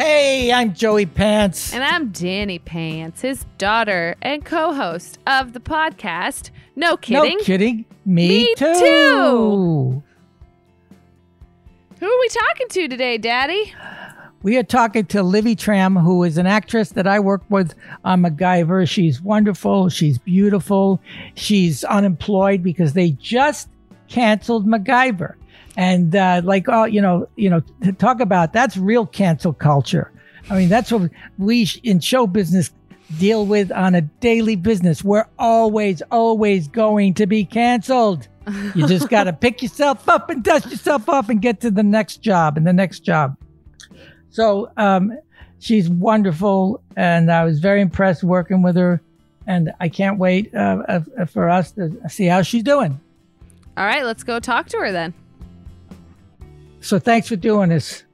Hey, I'm Joey Pants. And I'm Danny Pants, his daughter and co host of the podcast. No kidding. No kidding. Me, Me too. too. Who are we talking to today, Daddy? We are talking to Levy Tran, who is an actress that I work with on MacGyver. She's wonderful. She's beautiful. She's unemployed because they just canceled MacGyver. And uh, like, oh, you know, you know, talk about that's real cancel culture. I mean, that's what we in show business deal with on a daily business. We're always, always going to be canceled. You just got to pick yourself up and dust yourself off and get to the next job and the next job. So um, she's wonderful, and I was very impressed working with her. And I can't wait uh, uh, for us to see how she's doing. All right, let's go talk to her then. So thanks for doing this.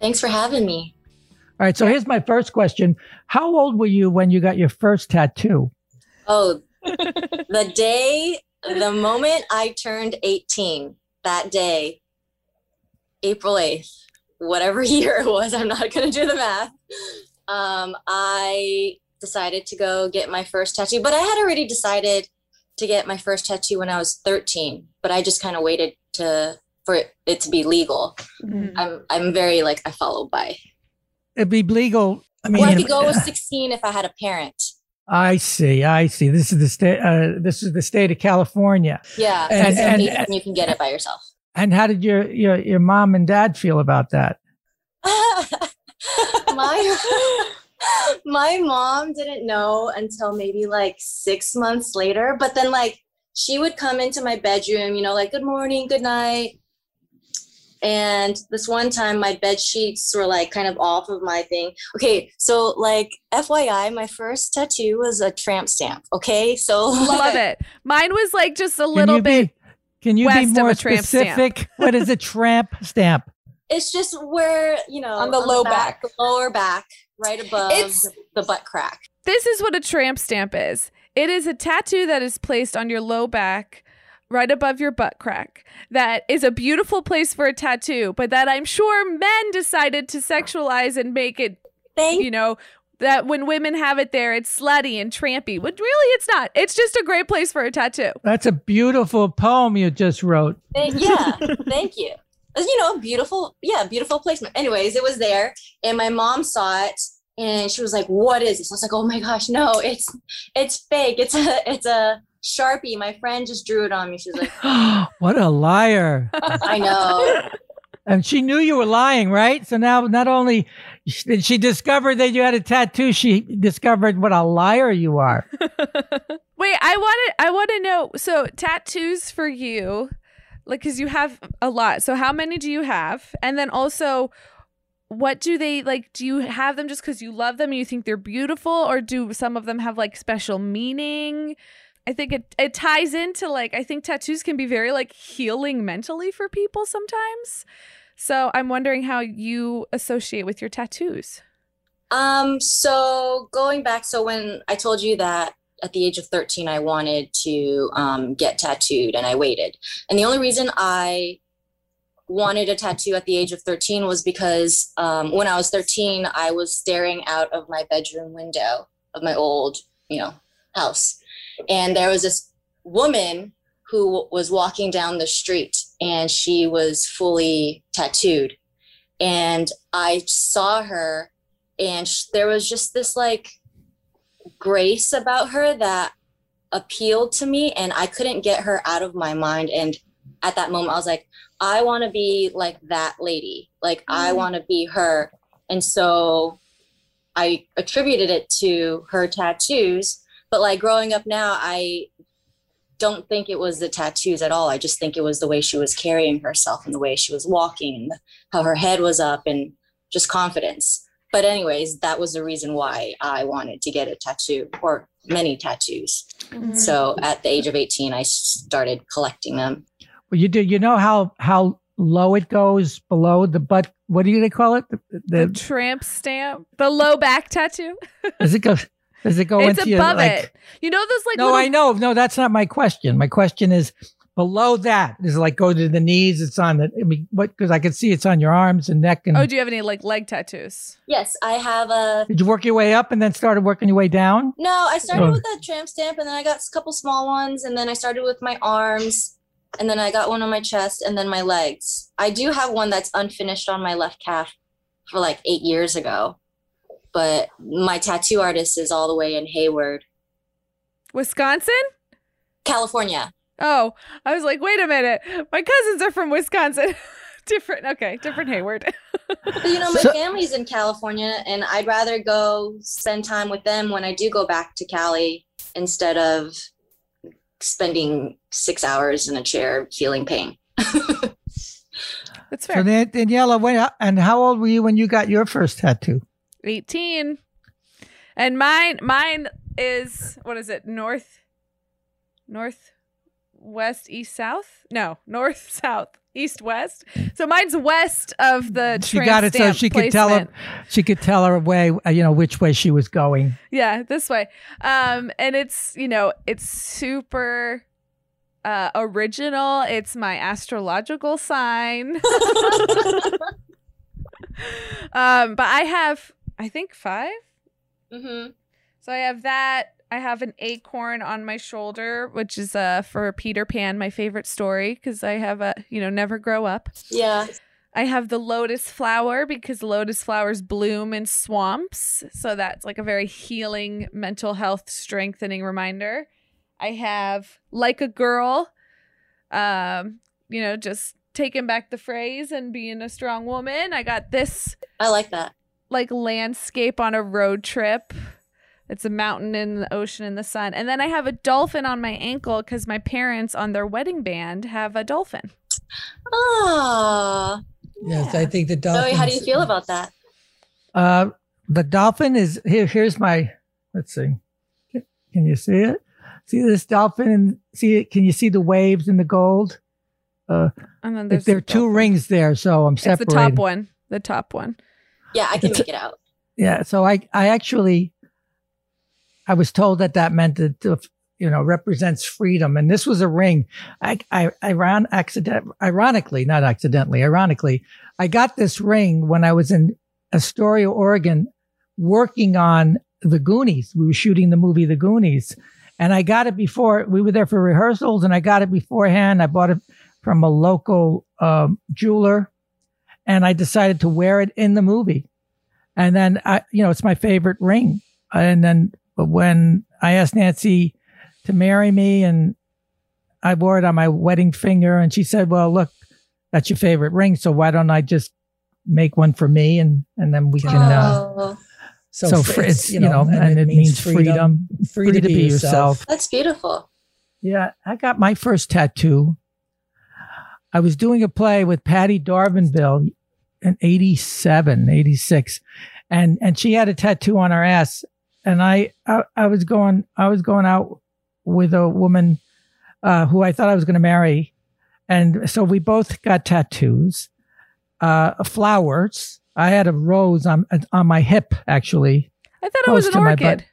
Thanks for having me. All right. So here's my first question: How old were you when you got your first tattoo? Oh, the day, the moment I turned 18, that day, April 8th, whatever year it was, I'm not going to do the math. Um, I decided to go get my first tattoo, but I had already decided to get my first tattoo when I was 13, but I just kind of waited to for it, it to be legal. Mm-hmm. I'm I'm very like I follow by. It'd be legal. I mean, well, I could go with 16 if I had a parent. I see. I see. This is the state. Uh, this is the state of California. Yeah, and, and, and, you can get it by yourself. And how did your your your mom and dad feel about that? my my mom didn't know until maybe like six months later. But then like she would come into my bedroom, you know, like good morning, good night. And this one time my bed sheets were like kind of off of my thing. Okay, so like FYI, my first tattoo was a tramp stamp. Okay, so love it. Mine was like just a little bit. Be, can you be more specific? what is a tramp stamp? It's just where you know on the on low the back, back, lower back, right above the, the butt crack. This is what a tramp stamp is. It is a tattoo that is placed on your low back right above your butt crack that is a beautiful place for a tattoo, but that I'm sure men decided to sexualize and make it, Thank- you know, that when women have it there, it's slutty and trampy. But really, it's not. It's just a great place for a tattoo. That's a beautiful poem you just wrote. Thank, yeah, thank you. You know, beautiful, yeah, beautiful placement. Anyways, it was there, and my mom saw it, and she was like, "What is this?" I was like, "Oh my gosh, no, it's it's fake. It's a it's a Sharpie. My friend just drew it on me. She's like, What a liar. I know. And she knew you were lying, right? So now not only did she discover that you had a tattoo, she discovered what a liar you are. Wait, I want to I want to know so tattoos for you like cuz you have a lot. So how many do you have? And then also what do they like do you have them just cuz you love them and you think they're beautiful or do some of them have like special meaning? I think it it ties into like I think tattoos can be very like healing mentally for people sometimes. So I'm wondering how you associate with your tattoos. Um so going back so when I told you that at the age of 13 I wanted to um, get tattooed and I waited. And the only reason I wanted a tattoo at the age of 13 was because um, when I was 13 I was staring out of my bedroom window of my old, you know, house and there was this woman who was walking down the street and she was fully tattooed. And I saw her, and sh- there was just this like grace about her that appealed to me, and I couldn't get her out of my mind. And at that moment, I was like, I want to be like that lady. Like, mm-hmm. I want to be her. And so I attributed it to her tattoos but like growing up now, I don't think it was the tattoos at all. I just think it was the way she was carrying herself and the way she was walking how her head was up and just confidence. But anyways, that was the reason why I wanted to get a tattoo or many tattoos. Mm-hmm. So at the age of 18, I started collecting them. Well, you do. You know how how low it goes below the butt. What do you they call it? The, the, the tramp stamp, the low back tattoo. Does it go? Does it go it's into above your, like, it? You know those like No, little... I know. No, that's not my question. My question is below that is like go to the knees. It's on the. I mean, what? Because I can see it's on your arms and neck. And Oh, do you have any like leg tattoos? Yes, I have a. did you work your way up and then started working your way down? No, I started Oh. with that tramp stamp, and then I got a couple small ones, and then I started with my arms, and then I got one on my chest, and then my legs. I do have one that's unfinished on my left calf for like eight years ago, but my tattoo artist is all the way in Hayward, Wisconsin? California. Oh, I was like, wait a minute. My cousins are from Wisconsin. different. Okay, different Hayward. But you know, my So- family's in California, and I'd rather go spend time with them when I do go back to Cali instead of spending six hours in a chair feeling pain. That's fair. Dan- Daniela, when and how old were you when you got your first tattoo? 18. And mine mine is what is it? North north west east south? No, north south east west. So mine's west of the She got it so she could tell her she could tell her way, uh, you know, which way she was going. Yeah, this way. Um and it's, you know, it's super uh original. It's my astrological sign. um but I have I think 5 hmm So I have that. I have an acorn on my shoulder, which is uh for Peter Pan, my favorite story, because I have a you know never grow up. Yeah. I have the lotus flower because lotus flowers bloom in swamps, so that's like a very healing, mental health strengthening reminder. I have like a girl, um, you know, just taking back the phrase and being a strong woman. I got this I like that. Like landscape on a road trip. It's a mountain in the ocean in the sun. And then I have a dolphin on my ankle because my parents on their wedding band have a dolphin. Ah. Yes, I think the dolphin. Zoe, how do you feel about that? Uh, the dolphin is here. Here's my. Let's see. Can you see it? See this dolphin and see it? Can you see the waves and the gold? Uh, And then there's there are the two dolphin. rings there, so I'm separating. It's the top one. The top one. Yeah, I can It's- make it out. Yeah. So I, I actually, I was told that that meant that, you know, represents freedom. And this was a ring. I, I, I ran accident, ironically, not accidentally, ironically, I got this ring when I was in Astoria, Oregon, working on the Goonies. We were shooting the movie The Goonies. And I got it before we were there for rehearsals and I got it beforehand. I bought it from a local um, jeweler and I decided to wear it in the movie. And then I, you know, it's my favorite ring. And then when I asked Nancy to marry me and I wore it on my wedding finger and she said, well, look, that's your favorite ring. So why don't I just make one for me? And, and then we can, uh, Oh, so, fr- fr- it's, you know, and it means freedom, free, to, be, yourself. that's beautiful. Yeah, I got my first tattoo. I was doing a play with Patti D'Arbanville in 87, 86. And and she had a tattoo on her ass. And I I, I was going I was going out with a woman uh, who I thought I was going to marry. And so we both got tattoos. Uh, flowers. I had a rose on on my hip actually. I thought it was an orchid.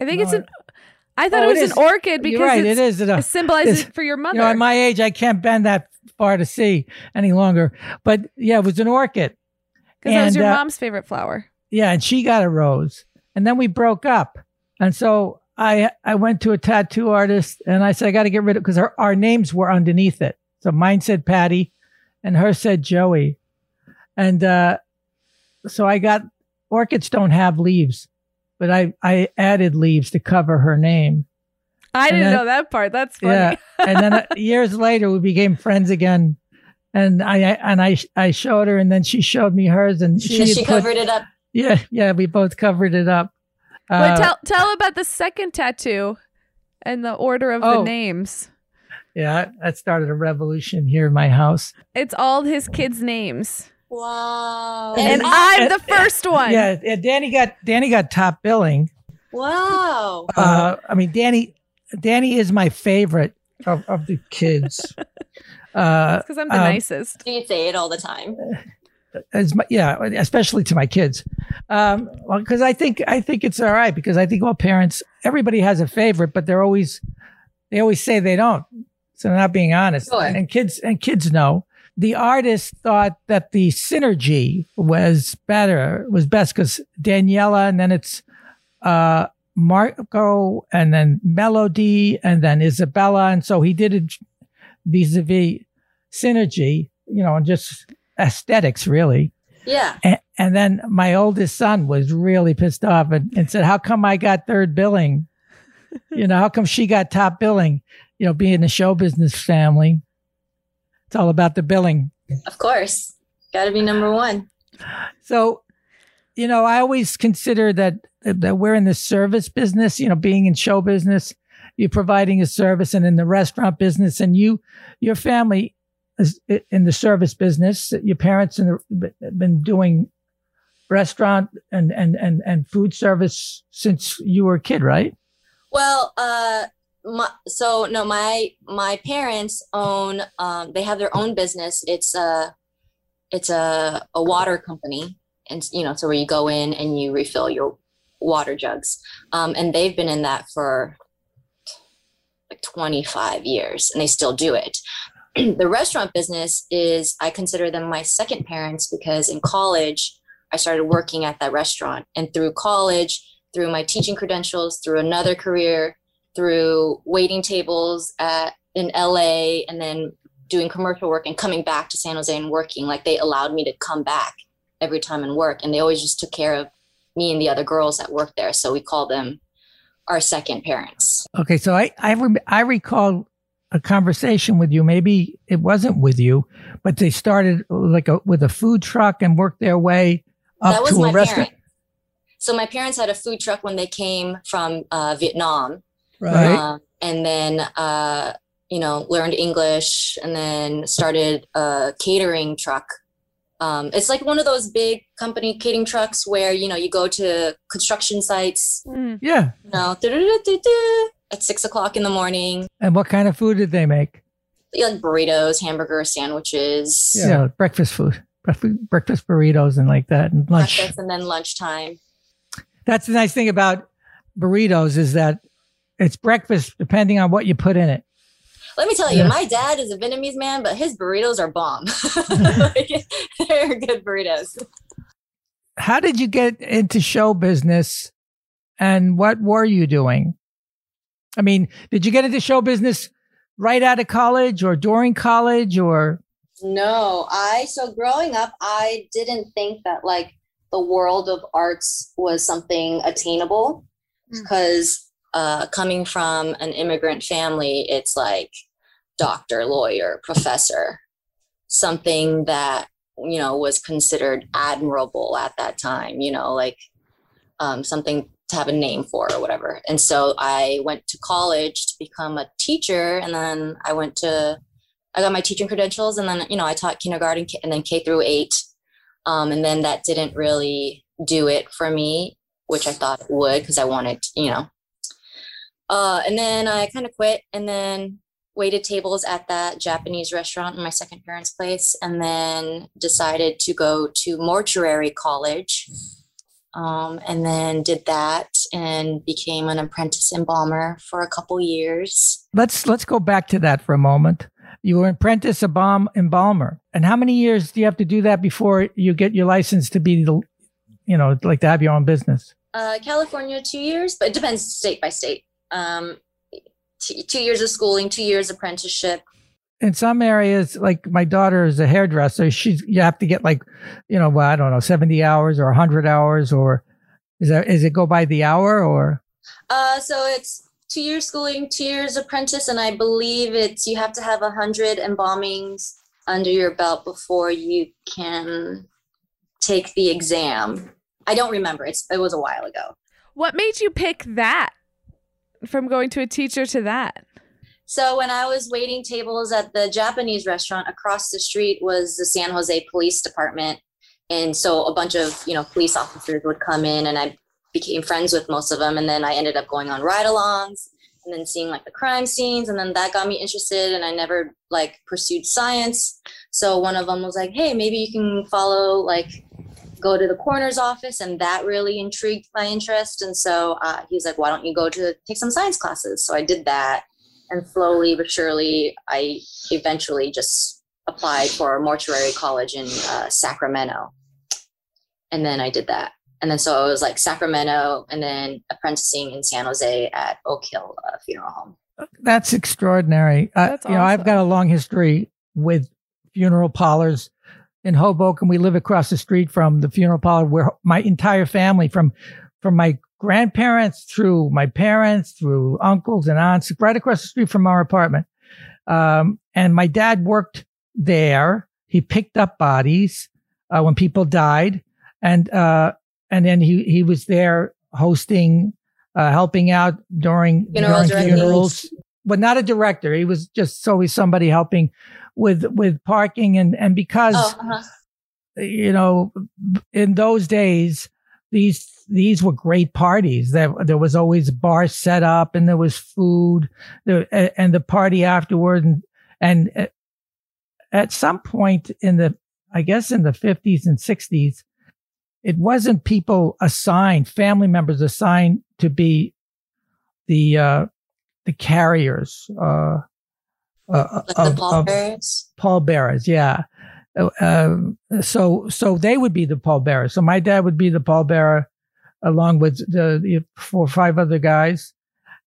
I think No, it's an. I thought Oh, it was it an orchid because right, it is. It, it symbolizes for your mother. You know, at my age, I can't bend that far to see any longer. But yeah, it was an orchid. Because that was your uh, mom's favorite flower. Yeah, and she got a rose, and then we broke up. And so I I went to a tattoo artist, and I said I got to get rid of because our our names were underneath it. So mine said Patty, and her said Joey, and uh, so I got orchids don't have leaves, but I I added leaves to cover her name. I didn't then- know that part. That's funny. Yeah, and then uh, years later we became friends again. And I and I I showed her, and then she showed me hers, and she, She, she put- covered it up. Yeah, yeah, we both covered it up. but Uh, tell tell about the second tattoo and the order of the Oh. names. yeah, that started a revolution here in my house. It's all his kids' names. Wow. And, And- I'm and- the first one. Yeah, yeah, Danny got Danny got top billing. wow. Uh, I mean, Danny Danny is my favorite of, of the kids. Uh, Because I'm the um, nicest. You say it all the time. as my, yeah, especially to my kids. Um, well, because I think I think it's all right because I think all parents, everybody has a favorite, but they're always They always say they don't. So they're not being honest. Sure. And kids and kids know. The artist thought that the synergy was better, was best because Daniela and then it's uh Marco and then Melody and then Isabella. And so he did it vis-a-vis synergy, you know, and just aesthetics really. Yeah. And, and then my oldest son was really pissed off and, and said, How come I got third billing? you know, how come she got top billing? You know, being a show business family, it's all about the billing. Of course. Got to be number one. So, you know, I always consider that that we're in the service business, you know, being in show business, you're providing a service and in the restaurant business and you your family is in the service business. Your parents have been doing restaurant and, and, and, and food service since you were a kid, right? Well, uh, my, so no, my my parents own. Um, they have their own business. It's a it's a a water company, and you know, so where you go in and you refill your water jugs. Um, and they've been in that for like 25 years, and they still do it. the restaurant business is I consider them my second parents because in college I started working at that restaurant, and through college, through my teaching credentials, through another career, through waiting tables at in LA, and then doing commercial work and coming back to San Jose and working, like they allowed me to come back every time and work, and they always just took care of me and the other girls that worked there. So we call them our second parents. Okay, so I I, rem- I recall a conversation with you. Maybe it wasn't with you, but they started like a, with a food truck and worked their way up that was to my a restaurant. parent. So my parents had a food truck when they came from uh, Vietnam, Right. um, and then uh, you know learned English, and then started a catering truck. Um, it's like one of those big company catering trucks where you know you go to construction sites, Mm. Yeah. you know, at six o'clock in the morning, And what kind of food did they make? like burritos, hamburgers, sandwiches, Yeah, breakfast food, breakfast, breakfast burritos and like that, and lunch. breakfast, and then lunchtime. That's the nice thing about burritos is that it's breakfast depending on what you put in it. Let me tell you, Yeah. my dad is a Vietnamese man, but his burritos are bomb. Like, they're good burritos. How did you get into show business, and what were you doing? I mean, did you get into show business right out of college, or during college, or No, I so growing up, I didn't think that like the world of arts was something attainable Mm. because uh, coming from an immigrant family, it's like doctor, lawyer, professor, something that you know was considered admirable at that time. You know, like um, something to have a name for or whatever. And so I went to college to become a teacher, and then I went to I got my teaching credentials, and then you know I taught kindergarten and then K through eight, um, and then that didn't really do it for me, which I thought it would because I wanted you know. Uh, and then I kind of quit, and then waited tables at that Japanese restaurant in my second parents' place, and then decided to go to mortuary college. Um, and then did that and became an apprentice embalmer for a couple years. let's let's go back to that for a moment. You were an apprentice embalm, embalmer, and how many years do you have to do that before you get your license to be the, you know, like to have your own business? Uh, California, two years, but it depends state by state. Um, t- two years of schooling, two years apprenticeship. in some areas, like my daughter is a hairdresser, she's you have to get like, you know, well, I don't know, seventy hours or hundred hours, or is that is it go by the hour or? Uh, so it's two years schooling, two years apprentice, and I believe it's you have to have a hundred embalmings under your belt before you can take the exam. I don't remember. It's it was a while ago. What made you pick that from going to a teacher to that? So when I was waiting tables at the Japanese restaurant across the street was the San Jose Police Department. And so a bunch of, you know, police officers would come in and I became friends with most of them and then I ended up going on ride-alongs and then seeing like the crime scenes and then that got me interested and I never like pursued science. So one of them was like, "Hey, maybe you can follow like go to the coroner's office and that really intrigued my interest and so uh, he was like why don't you go to take some science classes so i did that and slowly but surely, I eventually just applied for a mortuary college in uh, Sacramento, and then I did that. And then so it was like Sacramento, and then apprenticing in San Jose at Oak Hill uh, Funeral Home. That's extraordinary. Uh, That's You know, I've got a long history with funeral parlors in Hoboken. We live across the street from the funeral parlor where my entire family, from from my grandparents through my parents, through uncles and aunts, right across the street from our apartment. Um, and my dad worked there. He picked up bodies uh, when people died, and uh, and then he he was there hosting, uh, helping out during, during funerals. But not a director. He was just always somebody helping with with parking and and because Oh, uh-huh. you know in those days these these were great parties there there was always bar set up and there was food there, and the party afterward and and uh, at some point in the i guess in the 50s and 60s it wasn't people assigned family members assigned to be the uh the carriers uh uh, like of- the of- pallbearers. pallbearers yeah. Uh, um, so so they would be the pallbearers. So my dad would be the pallbearer along with the, the four or five other guys.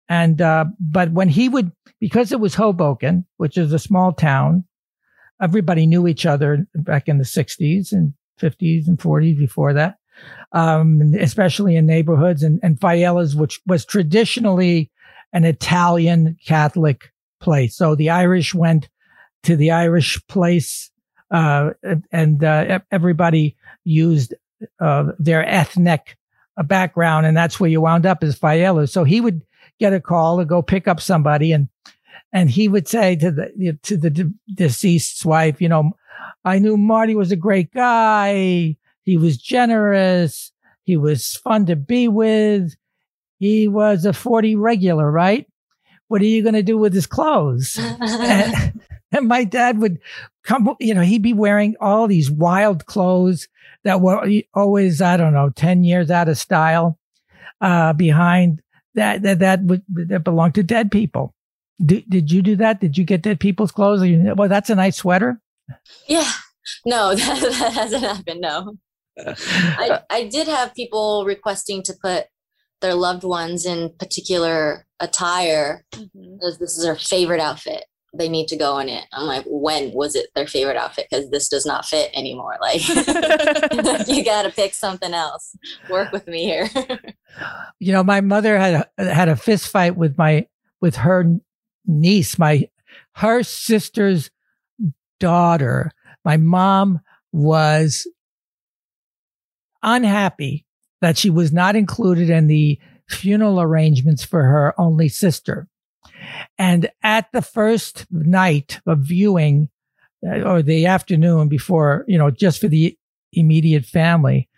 And uh but when he would because it was hoboken which is a small town everybody knew each other back in the 60s and 50s and 40s before that um especially in neighborhoods. And and Fayella's which was traditionally an italian catholic place so the irish went to the Irish place, uh, and uh, everybody used uh, their ethnic uh, background, and that's where you wound up as Fayella. So he would get a call to go pick up somebody, and and he would say to the to the de- deceased's wife, you know, I knew Marty was a great guy. He was generous. He was fun to be with. He was a 40 regular, right? What are you going to do with his clothes? and, and my dad would come, you know, he'd be wearing all these wild clothes that were always, I don't know, 10 years out of style, uh, behind that, that, that would, that belonged to dead people. Did, did you do that? Did you get dead people's clothes? You- Well, that's a nice sweater. yeah. No, that, that hasn't happened. No. I, I did have people requesting to put their loved ones in particular attire Mhm. this is their favorite outfit. They need to go in it. I'm like, when was it their favorite outfit? Because this does not fit anymore. Like, you got to pick something else. Work with me here. you know, my mother had a, had a fist fight with my with her niece, my her sister's daughter. My mom was unhappy that she was not included in the funeral arrangements for her only sister. And at the first night of viewing, uh, or the afternoon before, you know, just for the immediate family,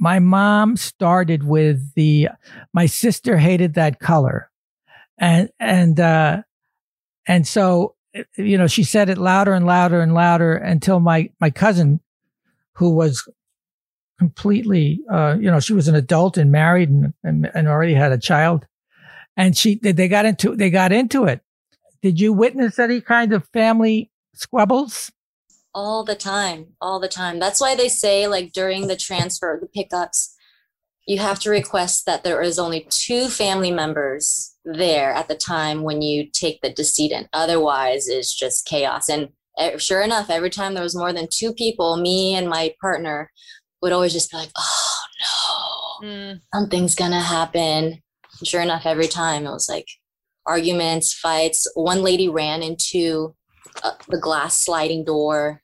my mom started with the my sister hated that color and and uh and so you know she said it louder and louder and louder until my my cousin who was completely uh you know she was an adult and married and and, and already had a child. And she they got into they got into it. Did you witness any kind of family squabbles? All the time all the time. That's why they say like during the transfer the pickups you have to request that there is only two family members there at the time when you take the decedent. Otherwise it's just chaos. And eh, sure enough every time there was more than two people me and my partner would always just be like oh no. Mm. something's gonna happen. Sure enough every time it was like arguments fights. One lady ran into uh, the glass sliding door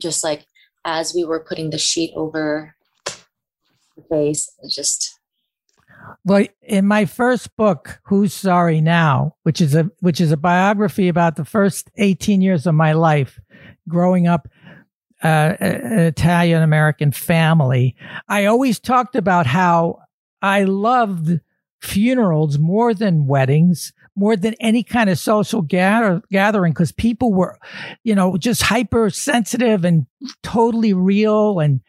just like as we were putting the sheet over the face it just Well, in my first book, Who's Sorry Now, which is a which is a biography about the first 18 years of my life growing up uh, an Italian American family, I always talked about how I loved funerals more than weddings, more than any kind of social gather, gathering because people were, you know, just hypersensitive and totally real and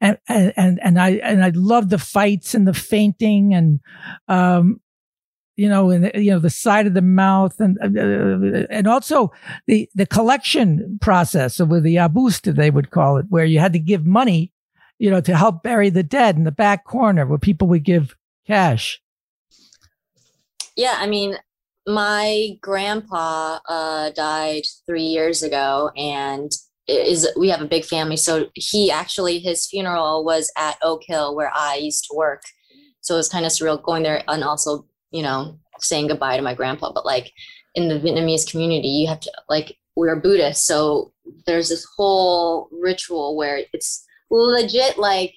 and and and I and I loved the fights and the fainting and um you know, and you know the side of the mouth, and uh, and also the the collection process with the abusta they would call it, where you had to give money, you know, to help bury the dead in the back corner where people would give cash. Yeah, I mean, my grandpa uh, died three years ago, and is we have a big family. So he actually his funeral was at Oak Hill where I used to work. So it was kind of surreal going there and also you know saying goodbye to my grandpa. But like in the Vietnamese community, you have to like we're Buddhist, so there's this whole ritual where it's legit like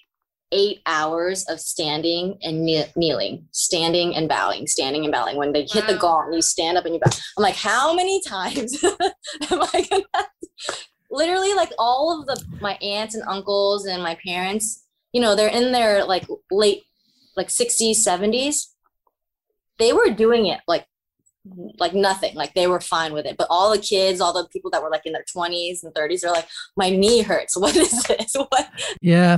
eight hours of standing and kneeling, standing and bowing, standing and bowing. When they hit wow. the gong, you stand up and you bow. I'm like, how many times am I gonna? Literally, like all of the my aunts and uncles and my parents, you know, they're in their like late, like 60s, 70s. They were doing it like like nothing like they were fine with it but all the kids all the people that were like in their 20s and 30s are like my knee hurts what is this what yeah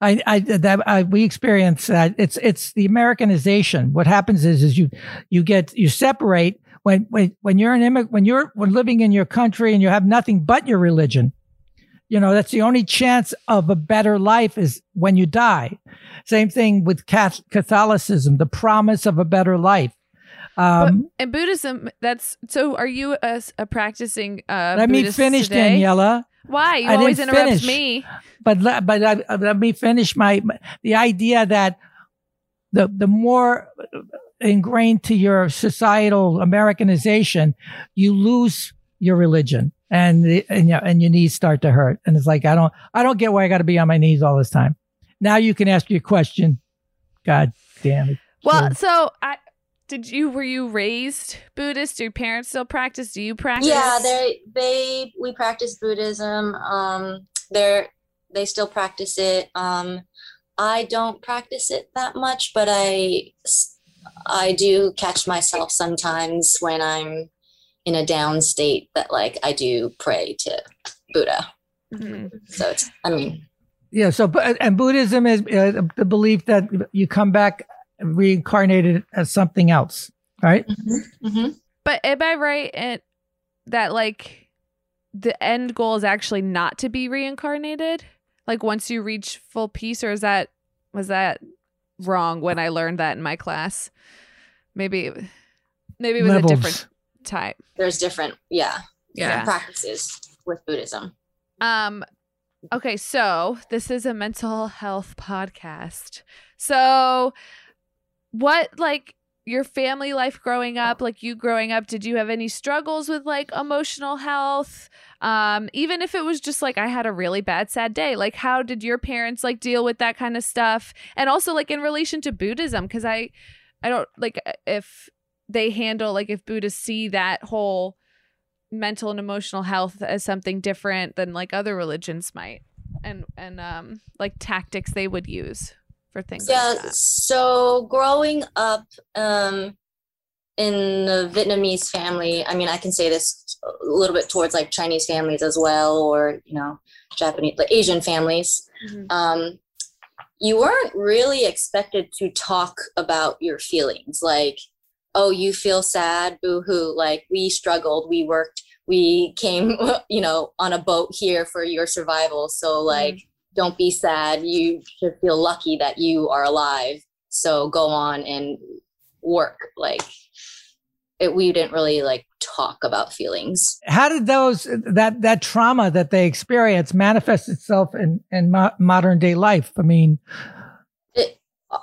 I, I, that I, we experience that. It's, it's the Americanization. What happens is, is you, you get, you separate when, when, when you're an immigrant, when you're when living in your country and you have nothing but your religion. You know, that's the only chance of a better life is when you die. Same thing with Catholicism, the promise of a better life. Um, and Buddhism, that's so. Are you a, a practicing? Uh, let Buddhist me finish, today? Daniela. Why you I always interrupt finish. me? But let, but uh, let me finish my the idea that the the more ingrained to your societal Americanization, you lose your religion and the, and, you know, and your knees start to hurt. And it's like I don't I don't get why I got to be on my knees all this time. Now you can ask your question. God damn it. Well, so I did you were you raised Buddhist? Do your parents still practice? Do you practice? Yeah, they they we practice Buddhism. Um, they're they still practice it. Um, I don't practice it that much, but I I do catch myself sometimes when I'm in a down state that like I do pray to Buddha. Mm-hmm. So it's I mean yeah. So and Buddhism is uh, the belief that you come back reincarnated as something else, right? Mm-hmm. Mm-hmm. But am I right in that like the end goal is actually not to be reincarnated? Like once you reach full peace, or is that was that wrong when I learned that in my class? Maybe maybe it was Levels. a different type. There's different, yeah, yeah, practices with Buddhism. Um, okay, so this is a mental health podcast. So what like your family life growing up like you growing up did you have any struggles with like emotional health um even if it was just like i had a really bad sad day like how did your parents like deal with that kind of stuff and also like in relation to buddhism because i i don't like if they handle like if buddhists see that whole mental and emotional health as something different than like other religions might and and um like tactics they would use for things yeah like so growing up um in the vietnamese family i mean i can say this a little bit towards like chinese families as well or you know japanese like asian families mm-hmm. um you weren't really expected to talk about your feelings like oh you feel sad boo hoo like we struggled we worked we came you know on a boat here for your survival so like mm-hmm don't be sad. You should feel lucky that you are alive. So go on and work. Like it, we didn't really like talk about feelings. How did those that that trauma that they experience manifest itself in in mo- modern day life? I mean, it,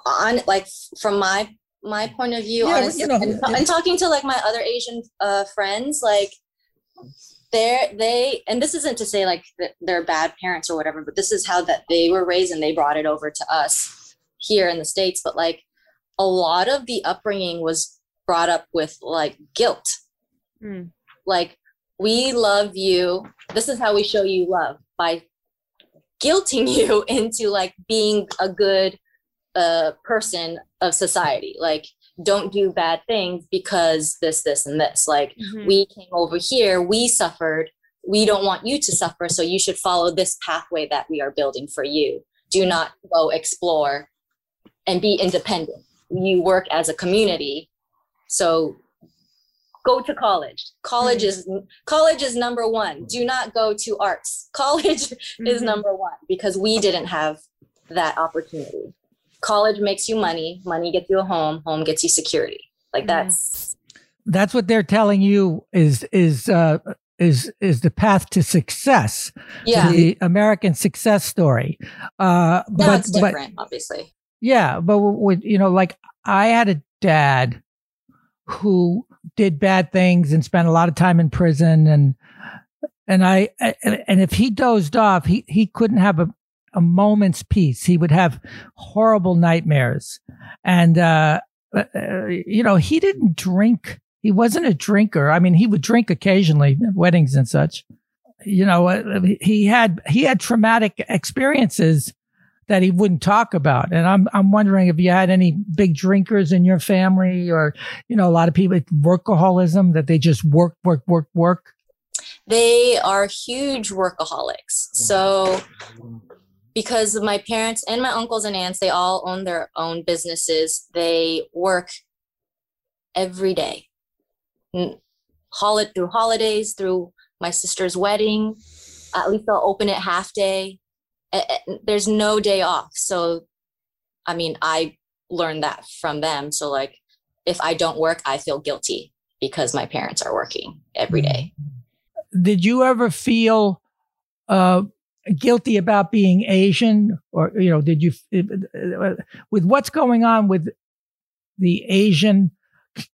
on like from my my point of view, yeah, honestly, you know, and, and, talking to like my other Asian uh, friends, like they're they and this isn't to say like they're bad parents or whatever but this is how that they were raised and they brought it over to us here in the states but like a lot of the upbringing was brought up with like guilt. Mm. like we love you. This is how we show you love by guilting you into like being a good uh, person of society like don't do bad things because this, this, and this. Like mm-hmm. we came over here, we suffered. We don't want you to suffer. So you should follow this pathway that we are building for you. Do not go explore and be independent. You work as a community So go to college. College is college is number one. Do not go to arts. College Mm-hmm. is number one because we didn't have that opportunity. College makes you money. Money gets you a home. Home gets you security. Like Mhm. that's That's what they're telling you is is uh, is is the path to success. yeah. The American success story. Uh, Now but it's but different, obviously. Yeah, but with you know, like I had a dad who did bad things and spent a lot of time in prison, and and I and, and if he dozed off, he he couldn't have a a moment's peace. He would have horrible nightmares, and uh, uh, you know, he didn't drink. He wasn't a drinker. I mean, he would drink occasionally at weddings and such. You know, uh, he had he had traumatic experiences that he wouldn't talk about. And I'm I'm wondering if you had any big drinkers in your family or you know a lot of people with workaholism that they just work work work work. They are huge workaholics. So because my parents and my uncles and aunts, they all own their own businesses. They work every day. N- Hol- through holidays, through my sister's wedding. At least they'll open it half day. There's no day off. So, I mean, I learned that from them. So, like, if I don't work, I feel guilty because my parents are working every day. Did you ever feel uh, guilty about being Asian, or you know, did you with what's going on with the Asian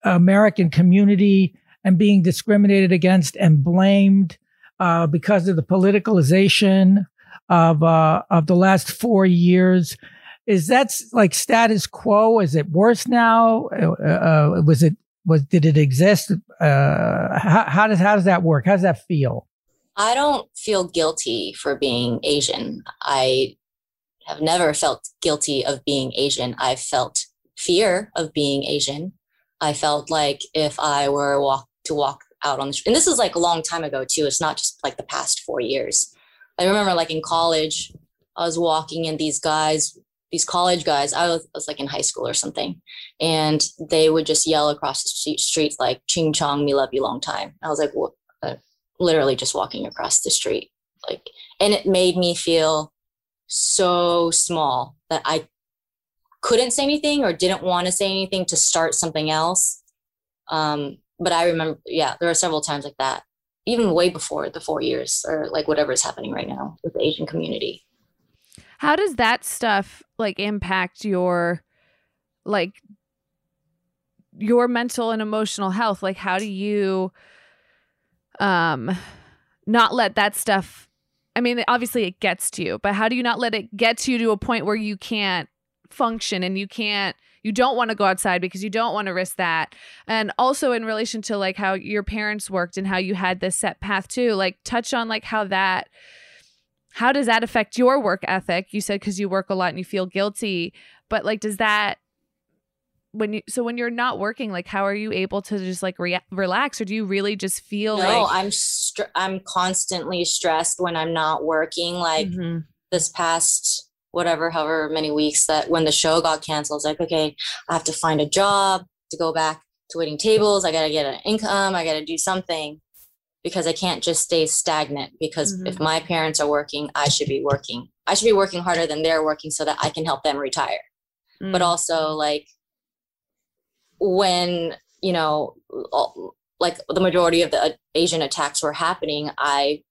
American community and being discriminated against and blamed uh, because of the politicalization of uh, of the last four years. Is that like status quo? Is it worse now? Uh, uh, was it was did it exist? Uh, how, how does how does that work? How does that feel? I don't feel guilty for being Asian. I have never felt guilty of being Asian. I felt fear of being Asian. I felt like if I were walk to walk out on the and this is like a long time ago too. It's not just like the past four years. I remember like in college, I was walking and these guys, these college guys, I was, I was like in high school or something, and they would just yell across the street, streets like "Ching Chong, me love you long time." I was like, what? Literally just walking across the street, like, and it made me feel so small that I couldn't say anything or didn't want to say anything to start something else. Um, but I remember, yeah, there are several times like that, even way before the four years or like whatever is happening right now with the Asian community. How does that stuff like impact your like your mental and emotional health? Like how do you um not let that stuff I mean obviously it gets to you, but how do you not let it get to you to a point where you can't function and you can't you don't want to go outside because you don't want to risk that. And also in relation to like how your parents worked and how you had this set path too, like touch on like how that how does that affect your work ethic you said because you work a lot and you feel guilty but like does that when you so when you're not working like how are you able to just like re- relax or do you really just feel no, like I'm str- I'm constantly stressed when I'm not working. Like Mhm. this past whatever, however many weeks that when the show got canceled, I was like, okay, I have to find a job to go back to waiting tables. I got to get an income. I got to do something because I can't just stay stagnant. Because Mhm. if my parents are working, I should be working. I should be working harder than they're working so that I can help them retire. But Mm. also, like, when, you know, like the majority of the uh, Asian attacks were happening, I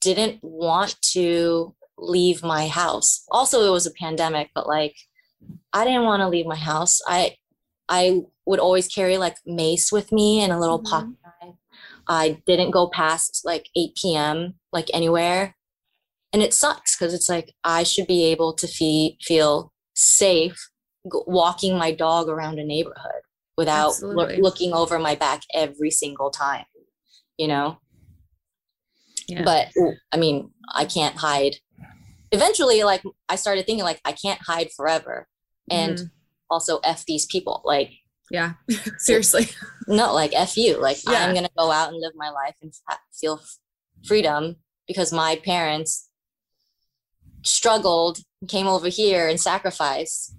didn't want to leave my house. Also, it was a pandemic, but like I didn't want to leave my house. I I would always carry like mace with me and a little Mhm. pocket knife. I didn't go past like 8 p.m. like anywhere. And it sucks because it's like I should be able to fe- feel safe g- walking my dog around a neighborhood without Absolutely. looking over my back every single time, you know? Yeah. but i mean i can't hide eventually like i started thinking like i can't hide forever and Mhm. also f these people like yeah seriously no like f you like Yeah. i'm gonna go out and live my life and feel f- freedom because my parents struggled came over here and sacrificed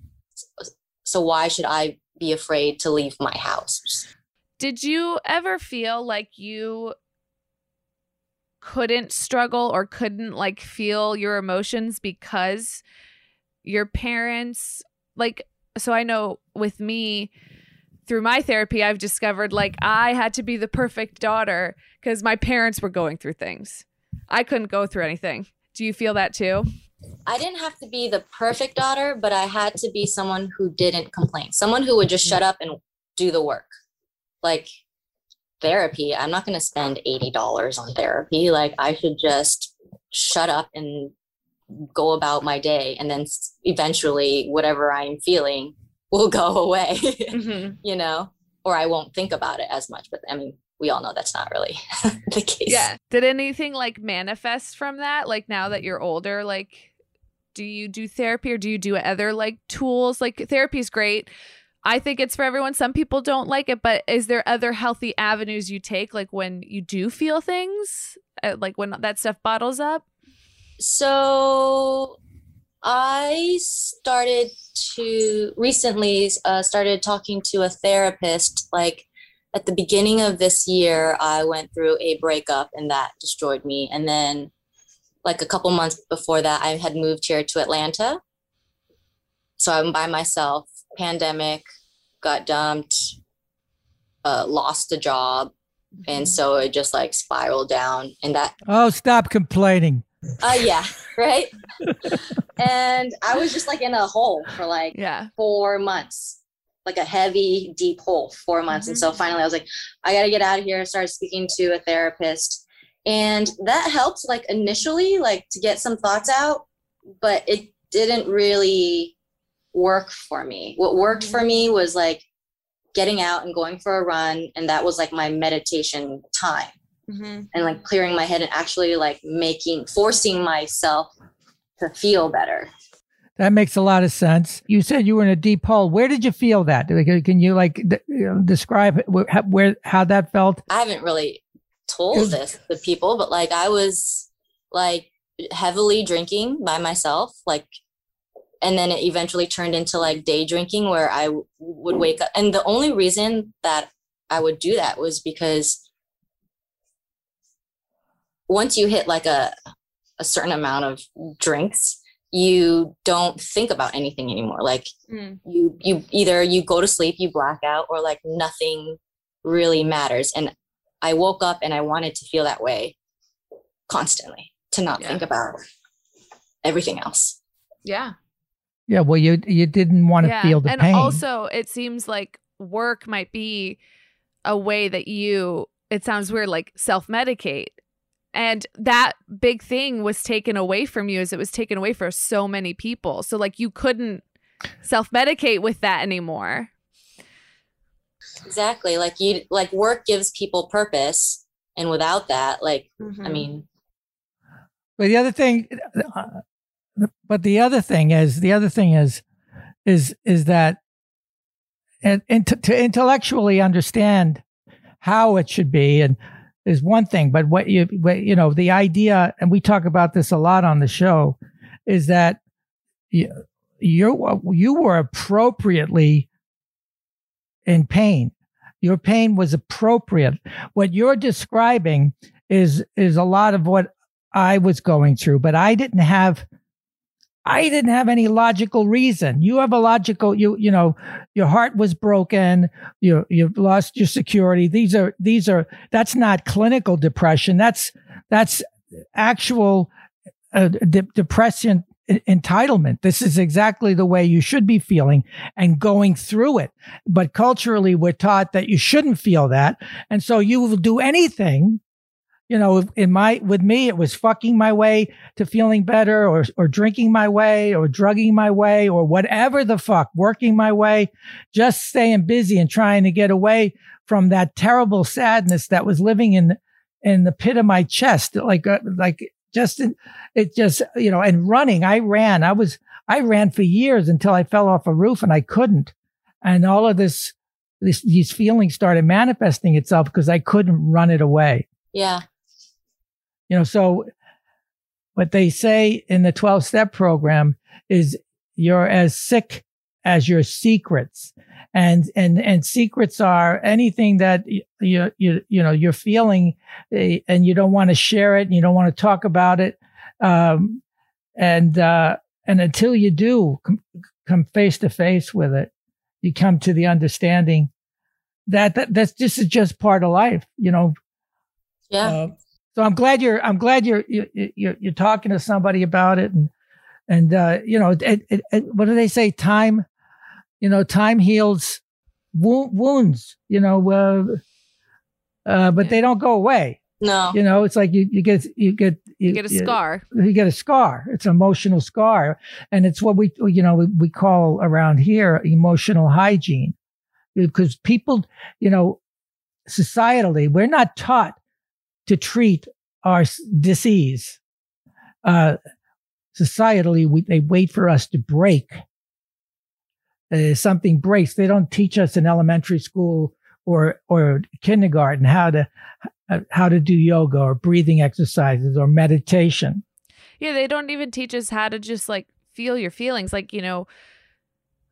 so why should i be afraid to leave my house. Did you ever feel like you couldn't struggle or couldn't like feel your emotions because your parents like so I know with me through my therapy I've discovered like I had to be the perfect daughter cuz my parents were going through things. I couldn't go through anything. Do you feel that too? I didn't have to be the perfect daughter, but I had to be someone who didn't complain. Someone who would just shut up and do the work. Like therapy, I'm not going to spend $80 on therapy. Like I should just shut up and go about my day and then eventually whatever I'm feeling will go away. Mm-hmm. you know, or I won't think about it as much, but I mean, we all know that's not really the case. Yeah. Did anything like manifest from that? Like now that you're older, like do you do therapy or do you do other like tools? Like therapy is great. I think it's for everyone. Some people don't like it, but is there other healthy avenues you take like when you do feel things? Uh, like when that stuff bottles up? So I started to recently uh, started talking to a therapist like at the beginning of this year, I went through a breakup and that destroyed me. And then, like a couple months before that, I had moved here to Atlanta. So I'm by myself, pandemic, got dumped, uh, lost a job. And so it just like spiraled down. And that. Oh, stop complaining. Uh, yeah, right. and I was just like in a hole for like yeah. four months like a heavy, deep hole, four months. Mm-hmm. And so mm-hmm. finally I was like, I got to get out of here. I started speaking to a therapist. And that helped, like initially, like to get some thoughts out, but it didn't really work for me. What worked for me was like getting out and going for a run. And that was like my meditation time. Mm-hmm. And like clearing my head and actually like making, forcing myself to feel better. That makes a lot of sense. You said you were in a deep hole. Where did you feel that? Can you like describe where, where how that felt? I haven't really told this to people, but like I was like heavily drinking by myself, like, and then it eventually turned into like day drinking where I w- would wake up. And the only reason that I would do that was because once you hit like a a certain amount of drinks you don't think about anything anymore like mm. you you either you go to sleep you black out or like nothing really matters and i woke up and i wanted to feel that way constantly to not yeah. think about everything else. Yeah. Yeah well you you didn't want to yeah. feel the and pain. And also it seems like work might be a way that you it sounds weird like self-medicate. And that big thing was taken away from you as it was taken away for so many people. So like you couldn't self-medicate with that anymore exactly like you like work gives people purpose and without that like mm-hmm. i mean but the other thing uh, but the other thing is the other thing is is is that and, and to, to intellectually understand how it should be and is one thing, but what you what, you know the idea, and we talk about this a lot on the show, is that you you you were appropriately in pain. Your pain was appropriate. What you're describing is is a lot of what I was going through, but I didn't have I didn't have any logical reason. You have a logical, you, you know, your heart was broken. You, you've lost your security. These are, these are, that's not clinical depression. That's, that's actual uh, de- depression entitlement. This is exactly the way you should be feeling and going through it. But culturally, we're taught that you shouldn't feel that. And so you will do anything you know, in my with me, it was fucking my way to feeling better, or or drinking my way, or drugging my way, or whatever the fuck, working my way, just staying busy and trying to get away from that terrible sadness that was living in in the pit of my chest, like uh, like just in, it just you know, and running. I ran. I was I ran for years until I fell off a roof and I couldn't, and all of this. This, these feelings started manifesting itself because I couldn't run it away. Yeah. You know, so what they say in the 12 step program is you're as sick as your secrets. And and and secrets are anything that you you you know you're feeling eh, and you don't want to share it and you don't want to talk about it um, and uh, and until you do come, come face to face with it you come to the understanding that, that that's this is just part of life you know? Yeah. uh, so I'm glad you're I'm glad you're you- you're you're talking to somebody about it and and uh, you know it, it, it, what do they say? Time you know time heals wo- wounds you know uh, uh, but Yeah. they don't go away no. you know it's like you you get you get You get a scar. you get a scar. It's an emotional scar. And it's what we, you know, we, we call around here emotional hygiene because people, you know, societally, we're not taught to treat our s- disease. Uh, societally, we, they wait for us to break. Uh, something breaks. They don't teach us in elementary school or, or kindergarten how to, how to do yoga or breathing exercises or meditation. Yeah, they don't even teach us how to just like feel your feelings. Like, you know,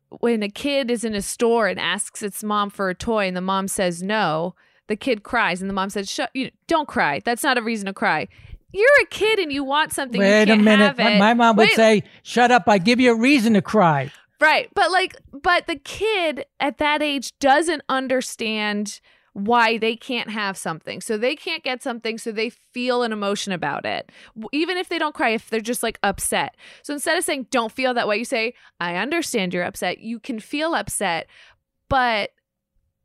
when a kid is in a store and asks its mom for a toy and the mom says no, the kid cries and the mom says, "Shut you don't cry. That's not a reason to cry. You're a kid and you want something. Wait a minute. My, my mom would Wait, say, "Shut up! I give you a reason to cry." Right. But like but the kid at that age doesn't understand why they can't have something. So they can't get something so they feel an emotion about it. Even if they don't cry if they're just like upset. So instead of saying don't feel that way, you say I understand you're upset. You can feel upset, but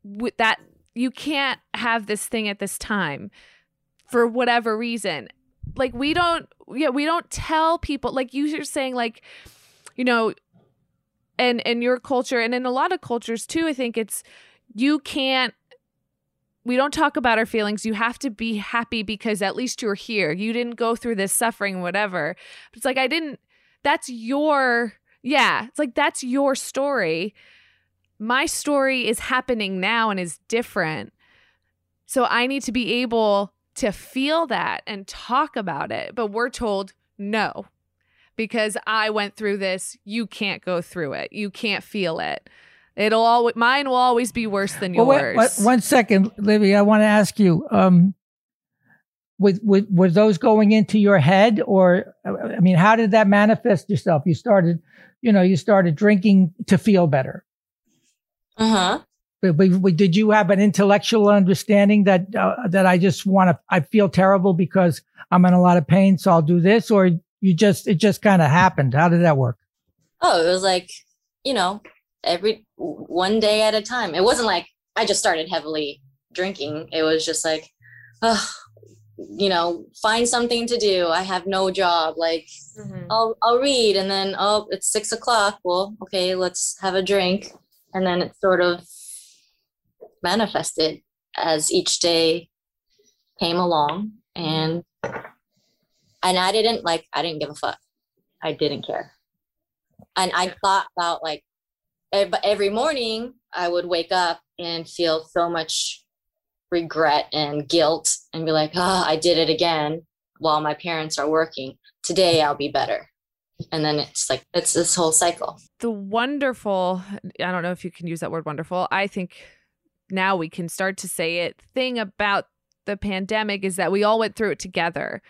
with that you can't have this thing at this time for whatever reason. Like we don't yeah, we don't tell people like you were saying like you know and in your culture and in a lot of cultures too i think it's you can't we don't talk about our feelings. You have to be happy because at least you're here. You didn't go through this suffering whatever. But it's like i didn't that's your yeah it's like that's your story. My story is happening now and is different. So i need to be able to feel that and talk about it. But we're told no because I went through this. You can't go through it. You can't feel it. It'll always mine will always be worse than Well, yours. wait, wait, one second, Levy. I want to ask you. Um, with, with were those going into your head, or I mean, how did that manifest yourself? You started, you know, you started drinking to feel better. Uh huh. But, but, but did you have an intellectual understanding that uh, that I just want to? I feel terrible because I'm in a lot of pain, so I'll do this, or you just it just kind of happened. How did that work? Oh, it was like, you know, every one day at a time. It wasn't like I just started heavily drinking. It was just like, oh, you know, find something to do. I have no job. Like, Mhm. I'll I'll read, and then oh, it's six o'clock. Well, okay, let's have a drink, and then it sort of manifested as each day came along, and and I didn't like I didn't give a fuck. I didn't care, and I thought about like, every morning I would wake up and feel so much regret and guilt, and be like, oh, I did it again while my parents are working today I'll be better. And then it's like it's this whole cycle. the wonderful I don't know if you can use that word wonderful. I think now we can start to say it thing about the pandemic is that we all went through it together.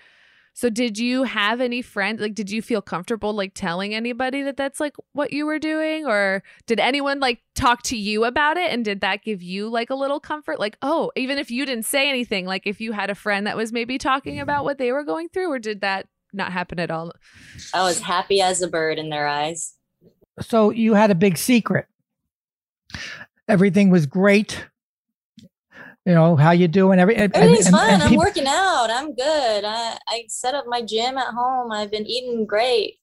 So did you have any friends like did you feel comfortable like telling anybody that that's like what you were doing or did anyone like talk to you about it and did that give you like a little comfort like oh even if you didn't say anything like if you had a friend that was maybe talking about what they were going through or did that not happen at all? I was happy as a bird in their eyes. So you had a big secret. Everything was great. You know how you doing? Every and- Everything's and- fine. and I'm peop- working out. I'm good. I, I set up my gym at home. I've been eating great.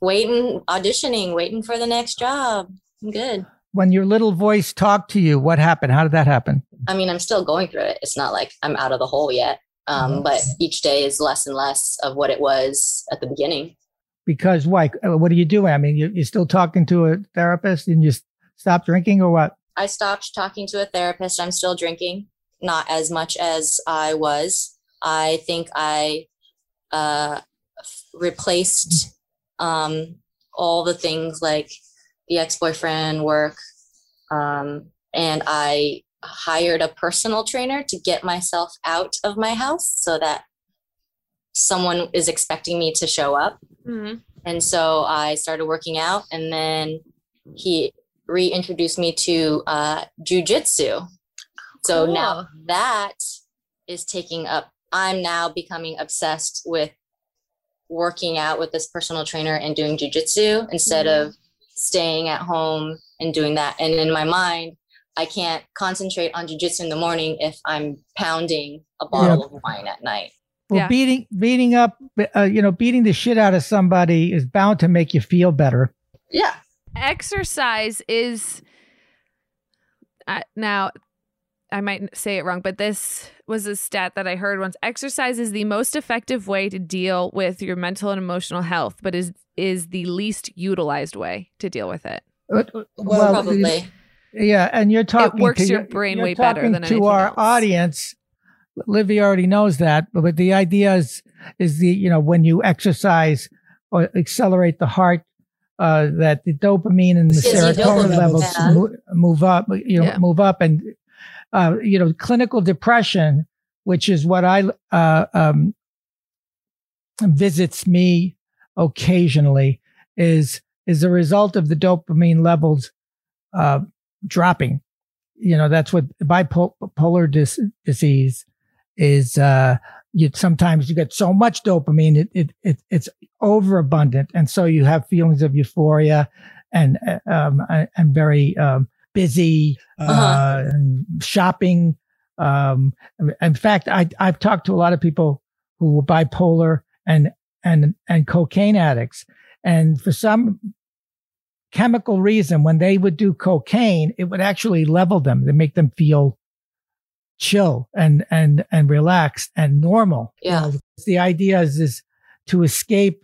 Waiting, auditioning, waiting for the next job. I'm good. When your little voice talked to you, what happened? How did that happen? I mean, I'm still going through it. It's not like I'm out of the hole yet. Um, but each day is less and less of what it was at the beginning. Because why? Uh, What are you doing? I mean, you, you're still talking to a therapist, and you stop drinking, or what? I stopped talking to a therapist. I'm still drinking, not as much as I was. I think I uh, replaced um, all the things like the ex-boyfriend work um, and i hired a personal trainer to get myself out of my house so that someone is expecting me to show up Mhm. and so i started working out and then he reintroduced me to uh, jujitsu so now that is taking up i'm now becoming obsessed with working out with this personal trainer and doing jujitsu instead Mhm. of staying at home and doing that and in my mind i can't concentrate on jujitsu in the morning if i'm pounding a bottle of wine at night Well, Yeah. beating beating up, uh, you know, beating the shit out of somebody is bound to make you feel better. yeah exercise is uh, now i might say it wrong but this was a stat that i heard once exercise is the most effective way to deal with your mental and emotional health but is is the least utilized way to deal with it Uh, Well, probably Yeah, and you're talking. It works to your brain you're way better talking than to our else. audience. Levy already knows that, but, but the idea is is the you know when you exercise or accelerate the heart, uh, that the dopamine and the Yes, serotonin levels yeah. move, move up. You know, Yeah. move up, and uh, you know, clinical depression, which is what I uh, um, visits me occasionally, is is a result of the dopamine levels uh, dropping. You know, that's what bipolar dis- disease is. Uh, you sometimes you get so much dopamine, it, it, it it's overabundant, and so you have feelings of euphoria and uh, um, uh, and very um, busy uh, Uh-huh. and shopping. Um, in fact, I I've talked to a lot of people who were bipolar and and and cocaine addicts, and for some chemical reason, when they would do cocaine, it would actually level them to make them feel chill and and and relaxed and normal. You Yeah. know, the idea is is to escape